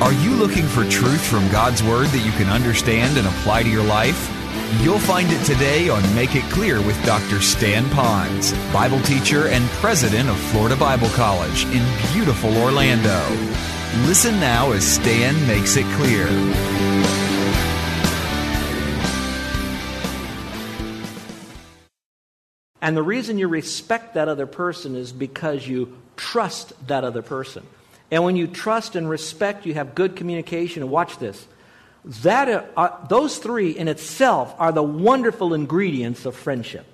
Are you looking for truth from God's Word that you can understand and apply to your life? You'll find it today on Make It Clear with Dr. Stan Ponz, Bible teacher and president of Florida Bible College in beautiful Orlando. Listen now as Stan makes it clear. And the reason you respect that other person is because you trust that other person. And when you trust and respect, you have good communication. And watch this. That uh, those three in itself are the wonderful ingredients of friendship.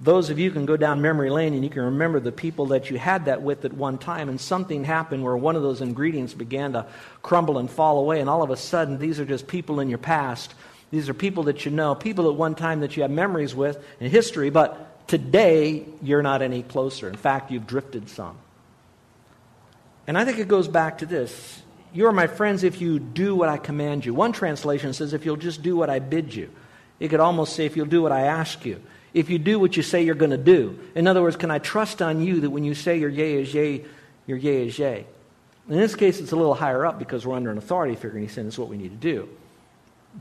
Those of you can go down memory lane and you can remember the people that you had that with at one time, and something happened where one of those ingredients began to crumble and fall away, and all of a sudden, these are just people in your past. These are people that you know, people at one time that you have memories with in history, but today you're not any closer. In fact, you've drifted some. And I think it goes back to this. You are my friends if you do what I command you. One translation says, if you'll just do what I bid you. It could almost say, if you'll do what I ask you. If you do what you say you're going to do. In other words, can I trust on you that when you say your yea is yea, your yea is yea? In this case, it's a little higher up because we're under an authority figure, and he's saying this is what we need to do.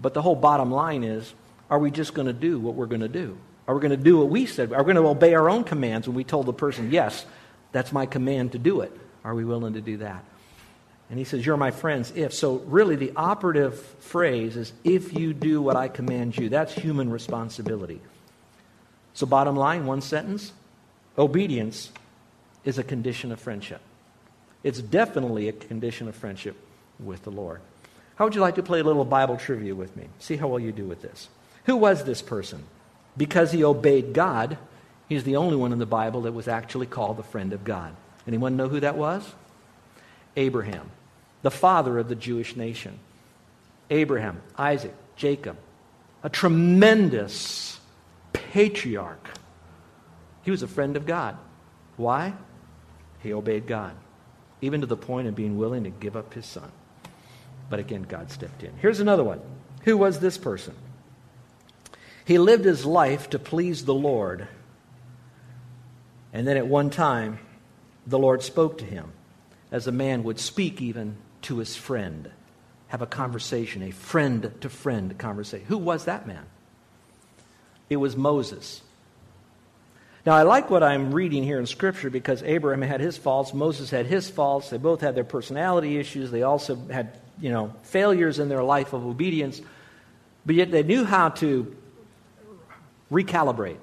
But the whole bottom line is, are we just going to do what we're going to do? Are we going to do what we said? Are we going to obey our own commands when we told the person, yes, that's my command to do it? Are we willing to do that? And he says, You're my friends if. So, really, the operative phrase is, If you do what I command you. That's human responsibility. So, bottom line, one sentence obedience is a condition of friendship. It's definitely a condition of friendship with the Lord. How would you like to play a little Bible trivia with me? See how well you do with this. Who was this person? Because he obeyed God, he's the only one in the Bible that was actually called the friend of God. Anyone know who that was? Abraham, the father of the Jewish nation. Abraham, Isaac, Jacob, a tremendous patriarch. He was a friend of God. Why? He obeyed God, even to the point of being willing to give up his son. But again, God stepped in. Here's another one. Who was this person? He lived his life to please the Lord. And then at one time, the Lord spoke to him as a man would speak even to his friend, have a conversation, a friend to friend conversation. Who was that man? It was Moses. Now, I like what I'm reading here in Scripture because Abraham had his faults, Moses had his faults. They both had their personality issues. They also had, you know, failures in their life of obedience. But yet they knew how to recalibrate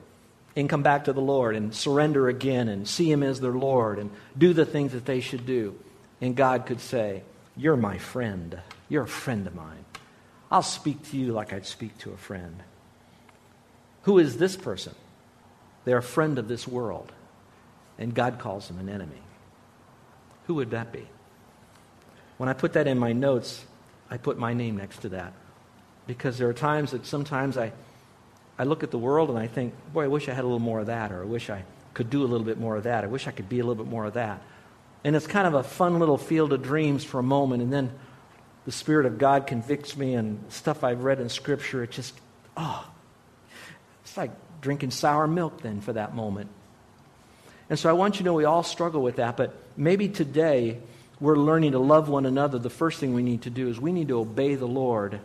and come back to the Lord and surrender again and see Him as their Lord and do the things that they should do. And God could say, You're my friend. You're a friend of mine. I'll speak to you like I'd speak to a friend. Who is this person? They're a friend of this world, and God calls them an enemy. Who would that be? When I put that in my notes, I put my name next to that. Because there are times that sometimes I I look at the world and I think, boy, I wish I had a little more of that, or I wish I could do a little bit more of that. I wish I could be a little bit more of that. And it's kind of a fun little field of dreams for a moment, and then the Spirit of God convicts me, and stuff I've read in Scripture, it just, oh, it's like drinking sour milk then for that moment. And so I want you to know we all struggle with that, but maybe today we're learning to love one another. The first thing we need to do is we need to obey the Lord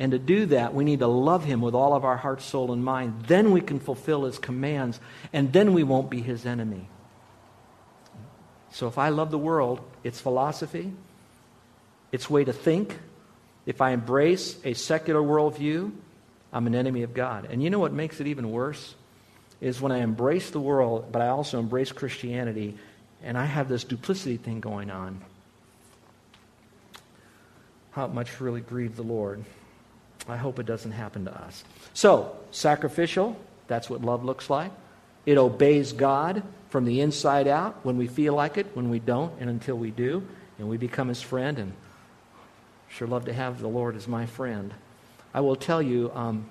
and to do that, we need to love Him with all of our heart, soul, and mind. Then we can fulfill His commands, and then we won't be His enemy. So if I love the world, its philosophy, its way to think, if I embrace a secular worldview, I'm an enemy of God. And you know what makes it even worse? Is when I embrace the world, but I also embrace Christianity, and I have this duplicity thing going on. How much really grieve the Lord. I hope it doesn't happen to us. So, sacrificial, that's what love looks like. It obeys God, from the inside out when we feel like it, when we don't, and until we do, and we become his friend. And sure love to have the Lord as my friend. I will tell you, um,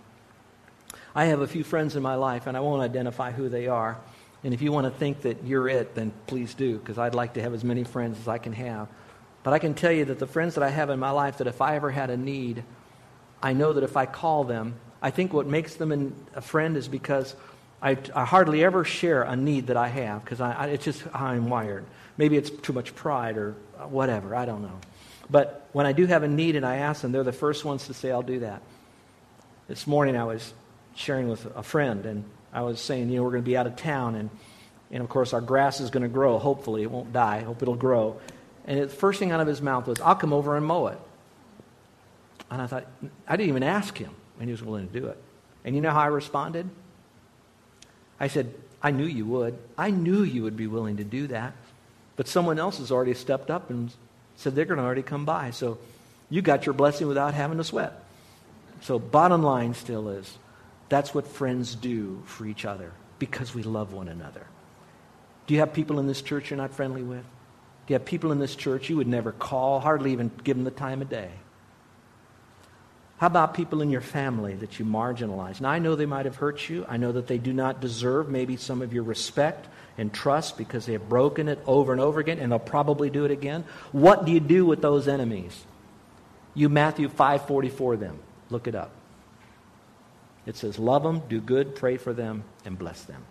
I have a few friends in my life, and I won't identify who they are. And if you want to think that you're it, then please do, because I'd like to have as many friends as I can have. But I can tell you that the friends that I have in my life, that if I ever had a need, I know that if I call them, I think what makes them a friend is because I, I, hardly ever share a need that I have, because it's just how I'm wired. Maybe it's too much pride or uh, whatever, I don't know. But when I do have a need and I ask them, they're the first ones to say, I'll do that. This morning I was sharing with a friend, and I was saying, you know, we're going to be out of town, and, and of course our grass is going to grow. Hopefully, it won't die. I hope it'll grow. And the first thing out of his mouth was, I'll come over and mow it. And I thought, I didn't even ask him, and he was willing to do it. And you know how I responded? I said, I knew you would. I knew you would be willing to do that. But someone else has already stepped up and said they're going to already come by. So you got your blessing without having to sweat. So, bottom line still is that's what friends do for each other because we love one another. Do you have people in this church you're not friendly with? Do you have people in this church you would never call, hardly even give them the time of day? How about people in your family that you marginalize? Now, I know they might have hurt you. I know that they do not deserve maybe some of your respect and trust because they have broken it over and over again, and they'll probably do it again. What do you do with those enemies? You Matthew 5:44 them. Look it up. It says, Love them, do good, pray for them, and bless them.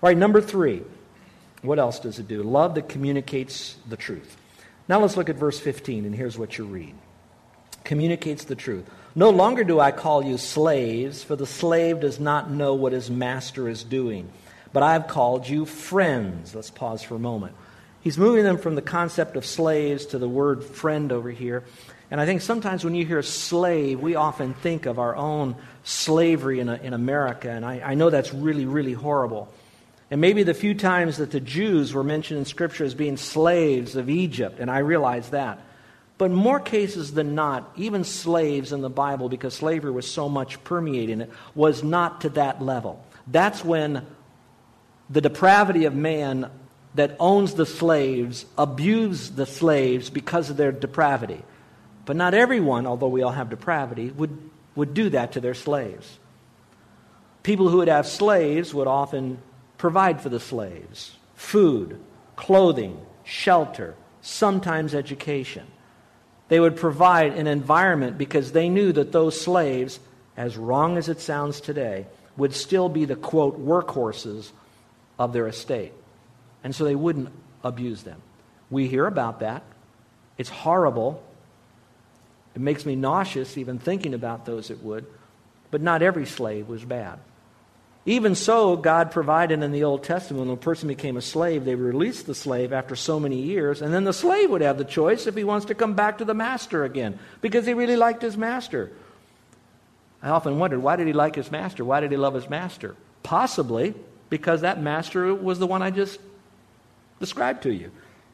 All right, number three. What else does it do? Love that communicates the truth. Now let's look at verse 15, and here's what you read communicates the truth. No longer do I call you slaves, for the slave does not know what his master is doing. But I have called you friends. Let's pause for a moment. He's moving them from the concept of slaves to the word friend over here. And I think sometimes when you hear slave, we often think of our own slavery in, a, in America. And I, I know that's really, really horrible. And maybe the few times that the Jews were mentioned in Scripture as being slaves of Egypt, and I realize that. But more cases than not, even slaves in the Bible, because slavery was so much permeating it, was not to that level. That's when the depravity of man that owns the slaves abuse the slaves because of their depravity. But not everyone, although we all have depravity, would, would do that to their slaves. People who would have slaves would often provide for the slaves food, clothing, shelter, sometimes education. They would provide an environment because they knew that those slaves, as wrong as it sounds today, would still be the quote workhorses of their estate. And so they wouldn't abuse them. We hear about that. It's horrible. It makes me nauseous even thinking about those it would. But not every slave was bad. Even so, God provided in the Old Testament when a person became a slave, they released the slave after so many years, and then the slave would have the choice if he wants to come back to the master again because he really liked his master. I often wondered why did he like his master? Why did he love his master? Possibly because that master was the one I just described to you.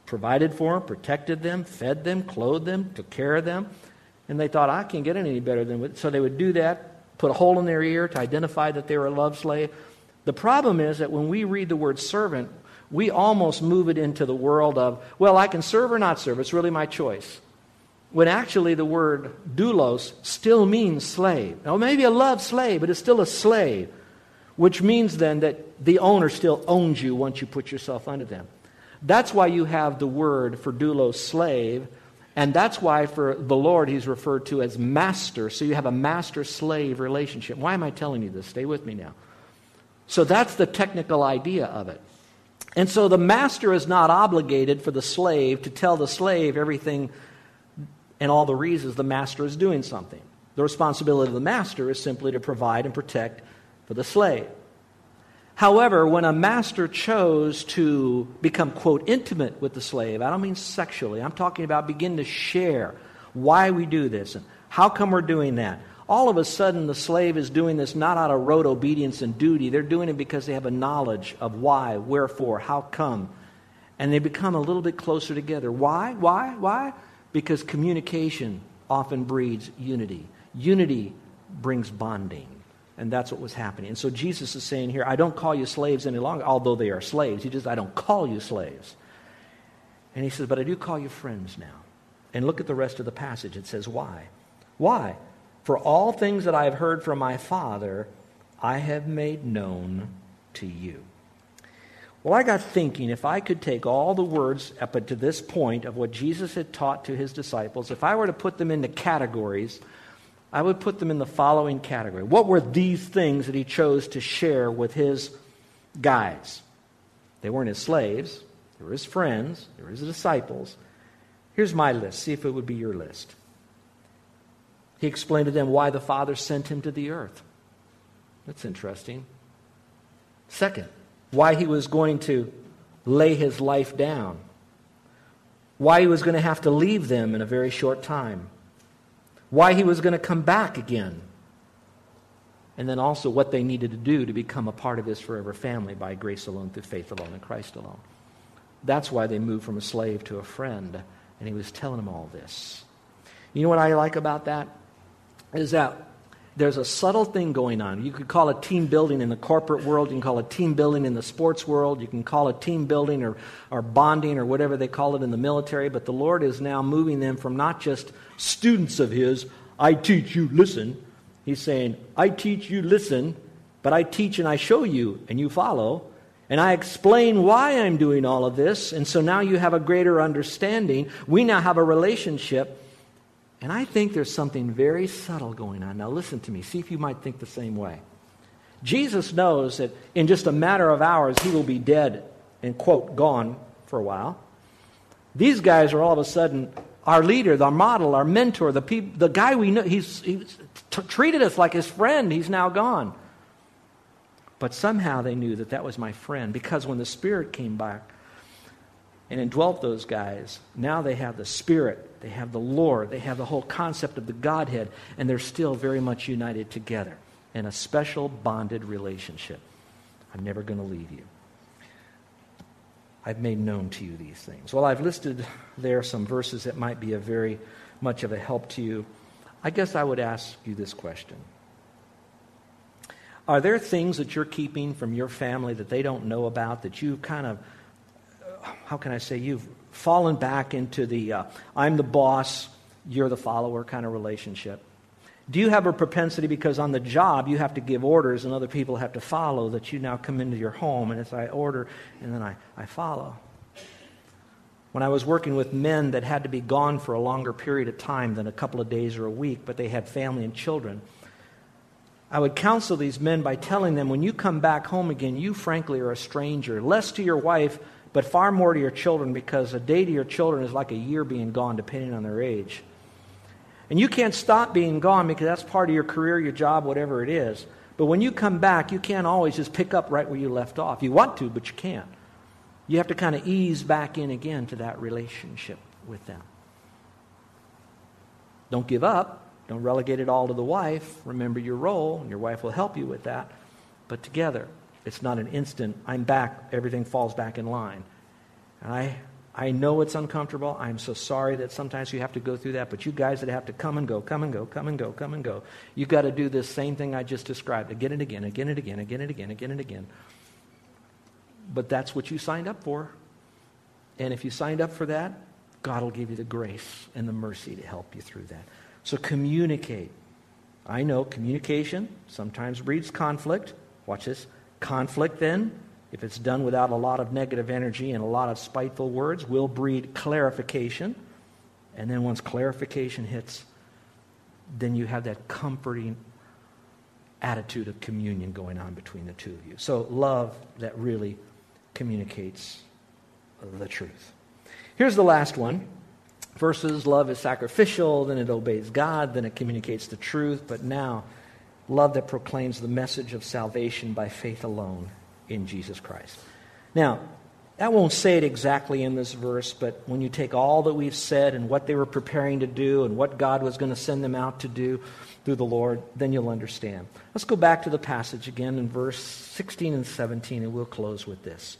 Provided for them, protected them, fed them, clothed them, took care of them. And they thought, I can't get any better than So they would do that, put a hole in their ear to identify that they were a love slave. The problem is that when we read the word servant, we almost move it into the world of, well, I can serve or not serve. It's really my choice. When actually the word doulos still means slave. Now, maybe a love slave, but it's still a slave, which means then that the owner still owns you once you put yourself under them. That's why you have the word for doulos slave and that's why for the Lord, he's referred to as master. So you have a master slave relationship. Why am I telling you this? Stay with me now. So that's the technical idea of it. And so the master is not obligated for the slave to tell the slave everything and all the reasons the master is doing something. The responsibility of the master is simply to provide and protect for the slave. However, when a master chose to become, quote, intimate with the slave, I don't mean sexually, I'm talking about begin to share why we do this and how come we're doing that. All of a sudden, the slave is doing this not out of rote obedience and duty. They're doing it because they have a knowledge of why, wherefore, how come. And they become a little bit closer together. Why? Why? Why? Because communication often breeds unity. Unity brings bonding. And that's what was happening. And so Jesus is saying here, I don't call you slaves any longer, although they are slaves. He just, I don't call you slaves. And he says, but I do call you friends now. And look at the rest of the passage. It says, why? Why? For all things that I have heard from my Father, I have made known to you. Well, I got thinking if I could take all the words up to this point of what Jesus had taught to his disciples, if I were to put them into categories, I would put them in the following category. What were these things that he chose to share with his guides? They weren't his slaves, they were his friends, they were his disciples. Here's my list. See if it would be your list. He explained to them why the Father sent him to the earth. That's interesting. Second, why he was going to lay his life down, why he was going to have to leave them in a very short time, why he was going to come back again, and then also what they needed to do to become a part of his forever family by grace alone, through faith alone, in Christ alone. That's why they moved from a slave to a friend, and he was telling them all this. You know what I like about that? Is that there's a subtle thing going on. You could call it team building in the corporate world. You can call it team building in the sports world. You can call it team building or, or bonding or whatever they call it in the military. But the Lord is now moving them from not just students of His, I teach you, listen. He's saying, I teach you, listen, but I teach and I show you, and you follow. And I explain why I'm doing all of this. And so now you have a greater understanding. We now have a relationship and I think there's something very subtle going on. Now, listen to me. See if you might think the same way. Jesus knows that in just a matter of hours, he will be dead and, quote, gone for a while. These guys are all of a sudden our leader, our model, our mentor, the, peop- the guy we know. He's, he's t- treated us like his friend. He's now gone. But somehow they knew that that was my friend because when the Spirit came back and indwelt those guys, now they have the Spirit they have the Lord, they have the whole concept of the Godhead, and they're still very much united together in a special bonded relationship. I'm never going to leave you. I've made known to you these things. Well, I've listed there some verses that might be a very much of a help to you. I guess I would ask you this question. Are there things that you're keeping from your family that they don't know about that you've kind of, how can I say, you've fallen back into the uh, I'm the boss, you're the follower kind of relationship? Do you have a propensity because on the job you have to give orders and other people have to follow that you now come into your home and it's I order and then I, I follow? When I was working with men that had to be gone for a longer period of time than a couple of days or a week, but they had family and children, I would counsel these men by telling them when you come back home again, you frankly are a stranger, less to your wife but far more to your children because a day to your children is like a year being gone, depending on their age. And you can't stop being gone because that's part of your career, your job, whatever it is. But when you come back, you can't always just pick up right where you left off. You want to, but you can't. You have to kind of ease back in again to that relationship with them. Don't give up. Don't relegate it all to the wife. Remember your role, and your wife will help you with that. But together, it's not an instant, I'm back, everything falls back in line. And I, I know it's uncomfortable. I'm so sorry that sometimes you have to go through that. But you guys that have to come and go, come and go, come and go, come and go, you've got to do this same thing I just described again and again, again and again, again and again, again and again. But that's what you signed up for. And if you signed up for that, God will give you the grace and the mercy to help you through that. So communicate. I know communication sometimes breeds conflict. Watch this. Conflict, then, if it's done without a lot of negative energy and a lot of spiteful words, will breed clarification. And then once clarification hits, then you have that comforting attitude of communion going on between the two of you. So, love that really communicates the truth. Here's the last one. Verses love is sacrificial, then it obeys God, then it communicates the truth, but now love that proclaims the message of salvation by faith alone in Jesus Christ. Now, that won't say it exactly in this verse, but when you take all that we've said and what they were preparing to do and what God was going to send them out to do through the Lord, then you'll understand. Let's go back to the passage again in verse 16 and 17, and we'll close with this.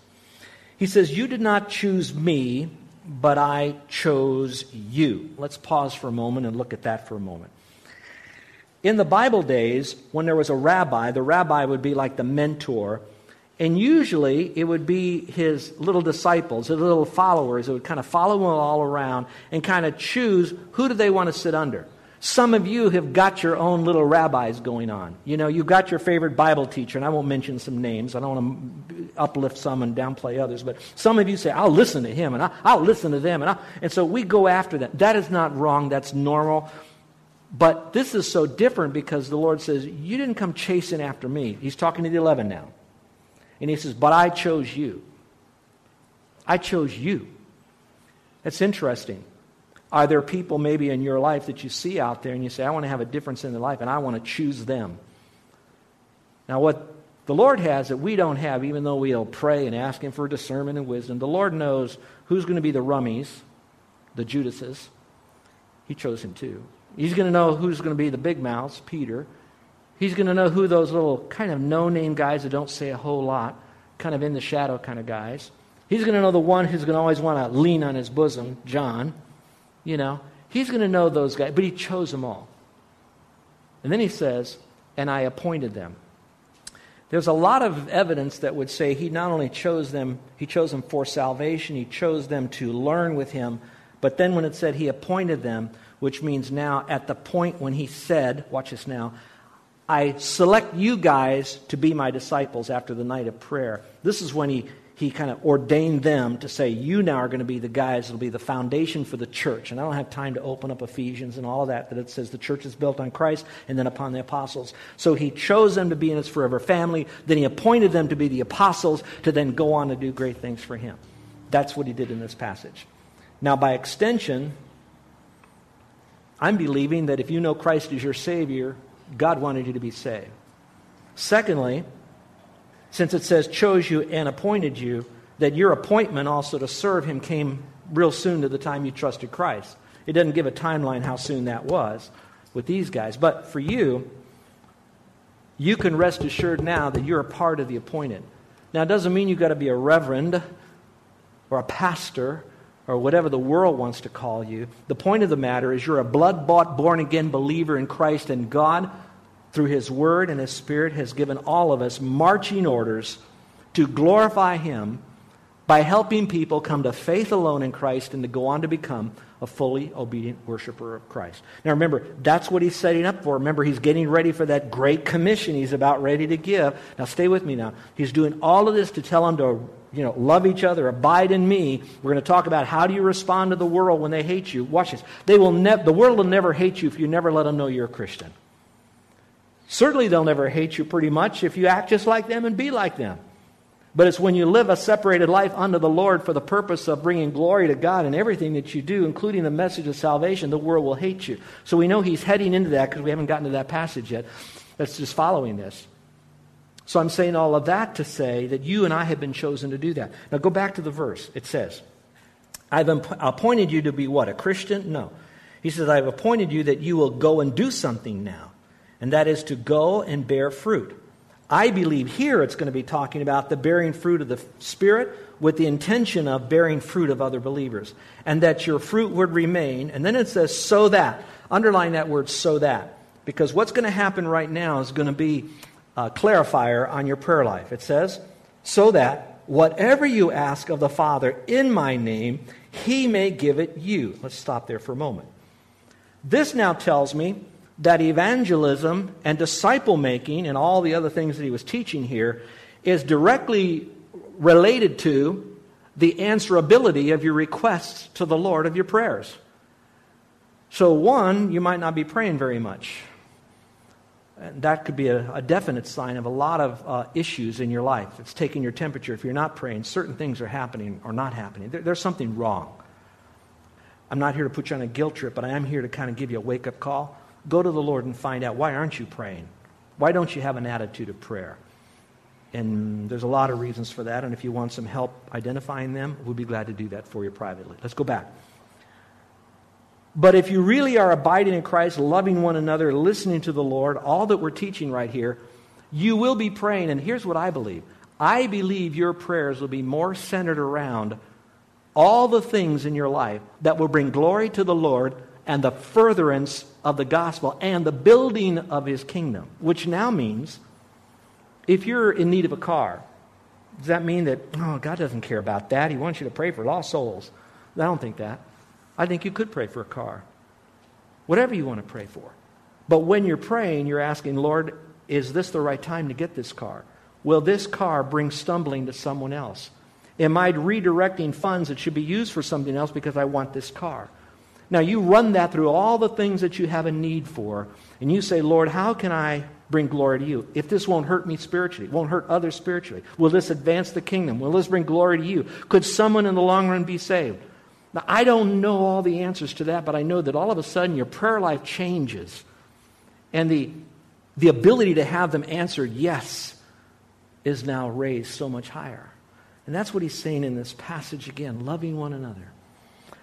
He says, You did not choose me, but I chose you. Let's pause for a moment and look at that for a moment. In the Bible days, when there was a rabbi, the rabbi would be like the mentor. And usually it would be his little disciples, his little followers that would kind of follow him all around and kind of choose who do they want to sit under. Some of you have got your own little rabbis going on. You know, you've got your favorite Bible teacher, and I won't mention some names. I don't want to uplift some and downplay others, but some of you say, I'll listen to him, and I'll, I'll listen to them. And, i and so we go after them. That is not wrong, that's normal. But this is so different because the Lord says, You didn't come chasing after me. He's talking to the 11 now. And he says, But I chose you. I chose you. That's interesting. Are there people maybe in your life that you see out there and you say, I want to have a difference in their life and I want to choose them? Now, what the Lord has that we don't have, even though we'll pray and ask Him for discernment and wisdom, the Lord knows who's going to be the rummies, the Judases. He chose him too. He's going to know who's going to be the big mouths, Peter. He's going to know who those little kind of no name guys that don't say a whole lot, kind of in the shadow kind of guys. He's going to know the one who's going to always want to lean on his bosom, John. You know, he's going to know those guys, but he chose them all. And then he says, and I appointed them. There's a lot of evidence that would say he not only chose them, he chose them for salvation, he chose them to learn with him, but then when it said he appointed them, which means now at the point when he said, watch this now, I select you guys to be my disciples after the night of prayer. This is when he, he kind of ordained them to say, You now are going to be the guys that will be the foundation for the church. And I don't have time to open up Ephesians and all of that, that it says the church is built on Christ and then upon the apostles. So he chose them to be in his forever family. Then he appointed them to be the apostles to then go on to do great things for him. That's what he did in this passage. Now, by extension, I'm believing that if you know Christ as your Savior, God wanted you to be saved. Secondly, since it says chose you and appointed you, that your appointment also to serve Him came real soon to the time you trusted Christ. It doesn't give a timeline how soon that was with these guys. But for you, you can rest assured now that you're a part of the appointed. Now, it doesn't mean you've got to be a reverend or a pastor or whatever the world wants to call you. The point of the matter is you're a blood bought, born again believer in Christ, and God, through His Word and His Spirit, has given all of us marching orders to glorify Him by helping people come to faith alone in Christ and to go on to become a fully obedient worshiper of Christ. Now remember, that's what he's setting up for. Remember, he's getting ready for that great commission he's about ready to give. Now stay with me now. He's doing all of this to tell them to you know, love each other, abide in me. We're going to talk about how do you respond to the world when they hate you. Watch this. They will ne- the world will never hate you if you never let them know you're a Christian. Certainly, they'll never hate you pretty much if you act just like them and be like them. But it's when you live a separated life unto the Lord for the purpose of bringing glory to God in everything that you do, including the message of salvation, the world will hate you. So we know he's heading into that because we haven't gotten to that passage yet. That's just following this. So I'm saying all of that to say that you and I have been chosen to do that. Now go back to the verse. It says, I've appointed you to be what? A Christian? No. He says, I've appointed you that you will go and do something now, and that is to go and bear fruit. I believe here it's going to be talking about the bearing fruit of the Spirit with the intention of bearing fruit of other believers, and that your fruit would remain. And then it says, so that. Underline that word, so that. Because what's going to happen right now is going to be uh, clarifier on your prayer life. It says, so that whatever you ask of the Father in my name, he may give it you. Let's stop there for a moment. This now tells me that evangelism and disciple making and all the other things that he was teaching here is directly related to the answerability of your requests to the Lord of your prayers. So, one, you might not be praying very much. And that could be a, a, definite sign of a lot of uh, issues in your life. It's taking your temperature. If you're not praying, certain things are happening or not happening. There, there's something wrong. I'm not here to put you on a guilt trip, but I am here to kind of give you a wake up call. Go to the Lord and find out why aren't you praying? Why don't you have an attitude of prayer? And there's a lot of reasons for that. And if you want some help identifying them, we'll be glad to do that for you privately. Let's go back. But if you really are abiding in Christ, loving one another, listening to the Lord, all that we're teaching right here, you will be praying. And here's what I believe I believe your prayers will be more centered around all the things in your life that will bring glory to the Lord and the furtherance of the gospel and the building of his kingdom, which now means if you're in need of a car, does that mean that, oh, God doesn't care about that? He wants you to pray for lost souls. I don't think that. I think you could pray for a car. Whatever you want to pray for. But when you're praying, you're asking, Lord, is this the right time to get this car? Will this car bring stumbling to someone else? Am I redirecting funds that should be used for something else because I want this car? Now, you run that through all the things that you have a need for, and you say, Lord, how can I bring glory to you? If this won't hurt me spiritually, won't hurt others spiritually, will this advance the kingdom? Will this bring glory to you? Could someone in the long run be saved? Now, I don't know all the answers to that, but I know that all of a sudden your prayer life changes. And the, the ability to have them answered yes is now raised so much higher. And that's what he's saying in this passage again loving one another.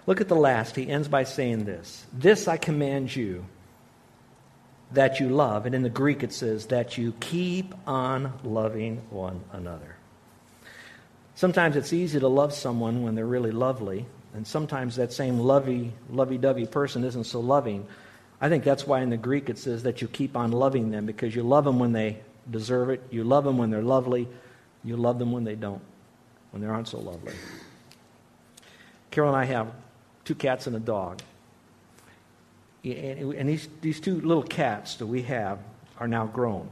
Look at the last. He ends by saying this This I command you that you love. And in the Greek it says that you keep on loving one another. Sometimes it's easy to love someone when they're really lovely, and sometimes that same lovey, lovey dovey person isn't so loving. I think that's why in the Greek it says that you keep on loving them because you love them when they deserve it, you love them when they're lovely, you love them when they don't, when they aren't so lovely. Carol and I have two cats and a dog. And these, these two little cats that we have are now grown.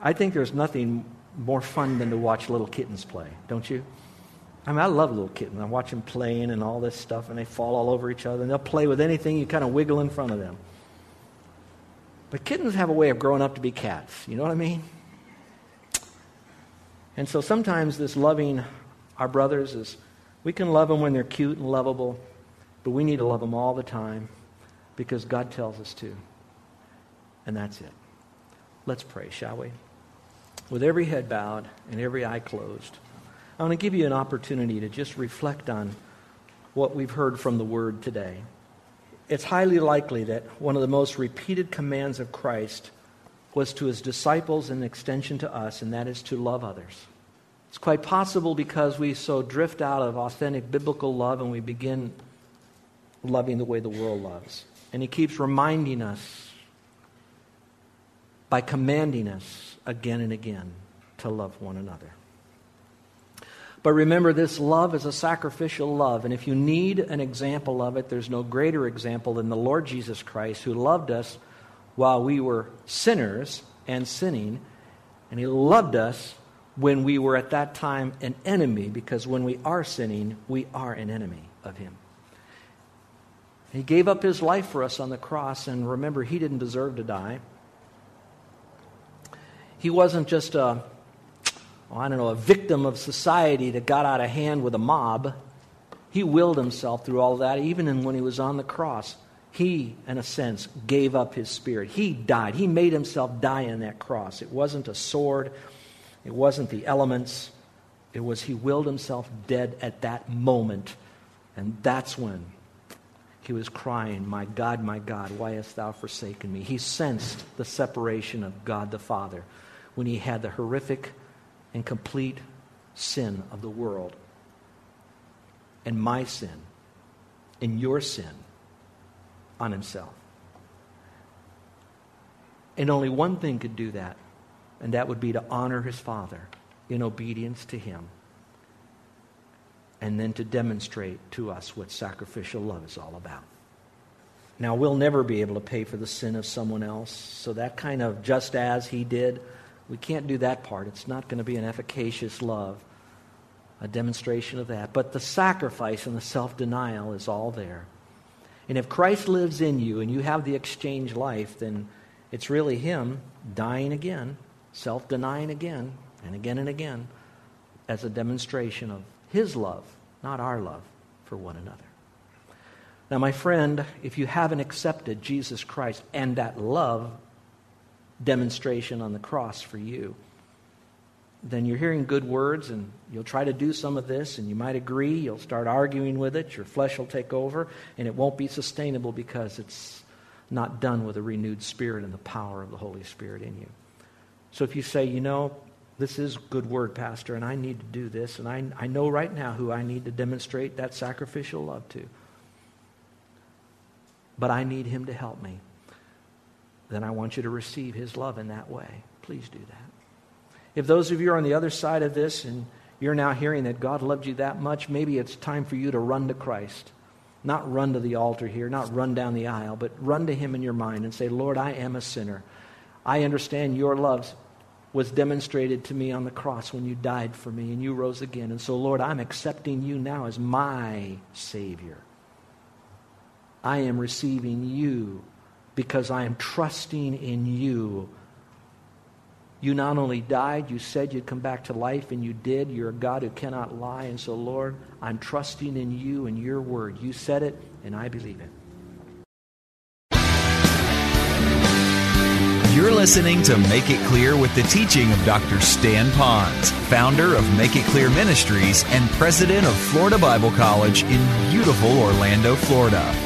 I think there's nothing more fun than to watch little kittens play, don't you? I mean, I love little kittens. I watch them playing and all this stuff, and they fall all over each other, and they'll play with anything you kind of wiggle in front of them. But kittens have a way of growing up to be cats. You know what I mean? And so sometimes this loving our brothers is, we can love them when they're cute and lovable, but we need to love them all the time because God tells us to. And that's it. Let's pray, shall we? With every head bowed and every eye closed. I want to give you an opportunity to just reflect on what we've heard from the Word today. It's highly likely that one of the most repeated commands of Christ was to his disciples and extension to us, and that is to love others. It's quite possible because we so drift out of authentic biblical love and we begin loving the way the world loves. And he keeps reminding us by commanding us again and again to love one another. But remember, this love is a sacrificial love. And if you need an example of it, there's no greater example than the Lord Jesus Christ, who loved us while we were sinners and sinning. And he loved us when we were at that time an enemy, because when we are sinning, we are an enemy of him. He gave up his life for us on the cross, and remember, he didn't deserve to die. He wasn't just a I don't know, a victim of society that got out of hand with a mob. He willed himself through all that, even when he was on the cross. He, in a sense, gave up his spirit. He died. He made himself die on that cross. It wasn't a sword, it wasn't the elements. It was he willed himself dead at that moment. And that's when he was crying, My God, my God, why hast thou forsaken me? He sensed the separation of God the Father when he had the horrific and complete sin of the world and my sin and your sin on himself. And only one thing could do that, and that would be to honor his Father in obedience to him, and then to demonstrate to us what sacrificial love is all about. Now, we'll never be able to pay for the sin of someone else, so that kind of just as he did we can't do that part. It's not going to be an efficacious love, a demonstration of that. But the sacrifice and the self denial is all there. And if Christ lives in you and you have the exchange life, then it's really Him dying again, self denying again, and again and again, as a demonstration of His love, not our love, for one another. Now, my friend, if you haven't accepted Jesus Christ and that love demonstration on the cross for you, then you're hearing good words and you'll try to do some of this and you might agree. You'll start arguing with it. Your flesh will take over and it won't be sustainable because it's not done with a renewed spirit and the power of the Holy Spirit in you. So if you say, you know, this is good word, Pastor, and I need to do this, and I, I know right now who I need to demonstrate that sacrificial love to, but I need him to help me, then I want you to receive his love in that way. Please do that. If those of you are on the other side of this and you're now hearing that God loved you that much, maybe it's time for you to run to Christ. Not run to the altar here, not run down the aisle, but run to Him in your mind and say, Lord, I am a sinner. I understand your love was demonstrated to me on the cross when you died for me and you rose again. And so, Lord, I'm accepting you now as my Savior. I am receiving you because I am trusting in you you not only died, you said you'd come back to life, and you did. You're a God who cannot lie. And so, Lord, I'm trusting in you and your word. You said it, and I believe it. You're listening to Make It Clear with the teaching of Dr. Stan Ponz, founder of Make It Clear Ministries and president of Florida Bible College in beautiful Orlando, Florida.